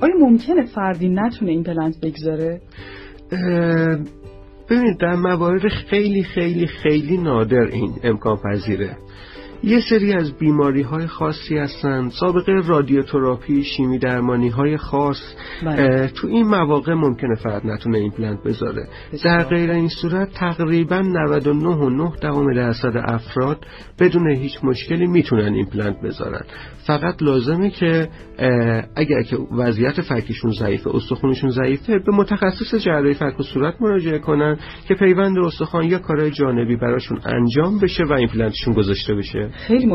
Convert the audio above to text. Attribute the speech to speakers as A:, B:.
A: آیا ممکنه فردی نتونه ایمپلنت بگذاره؟
B: ببینید در موارد خیلی خیلی خیلی نادر این امکان پذیره. یه سری از بیماری های خاصی هستن سابقه رادیوتراپی شیمی درمانی های خاص بله. تو این مواقع ممکنه فرد نتونه ایمپلنت بذاره. در غیر این صورت تقریبا 99.9 درصد افراد بدون هیچ مشکلی می‌تونن ایمپلنت بذارن. فقط لازمه که اگر که وضعیت فکیشون ضعیفه استخونشون ضعیفه به متخصص جراحی فک و صورت مراجعه کنن که پیوند استخوان یا کارهای جانبی براشون انجام بشه و ایمپلنتشون گذاشته بشه.
A: خیلی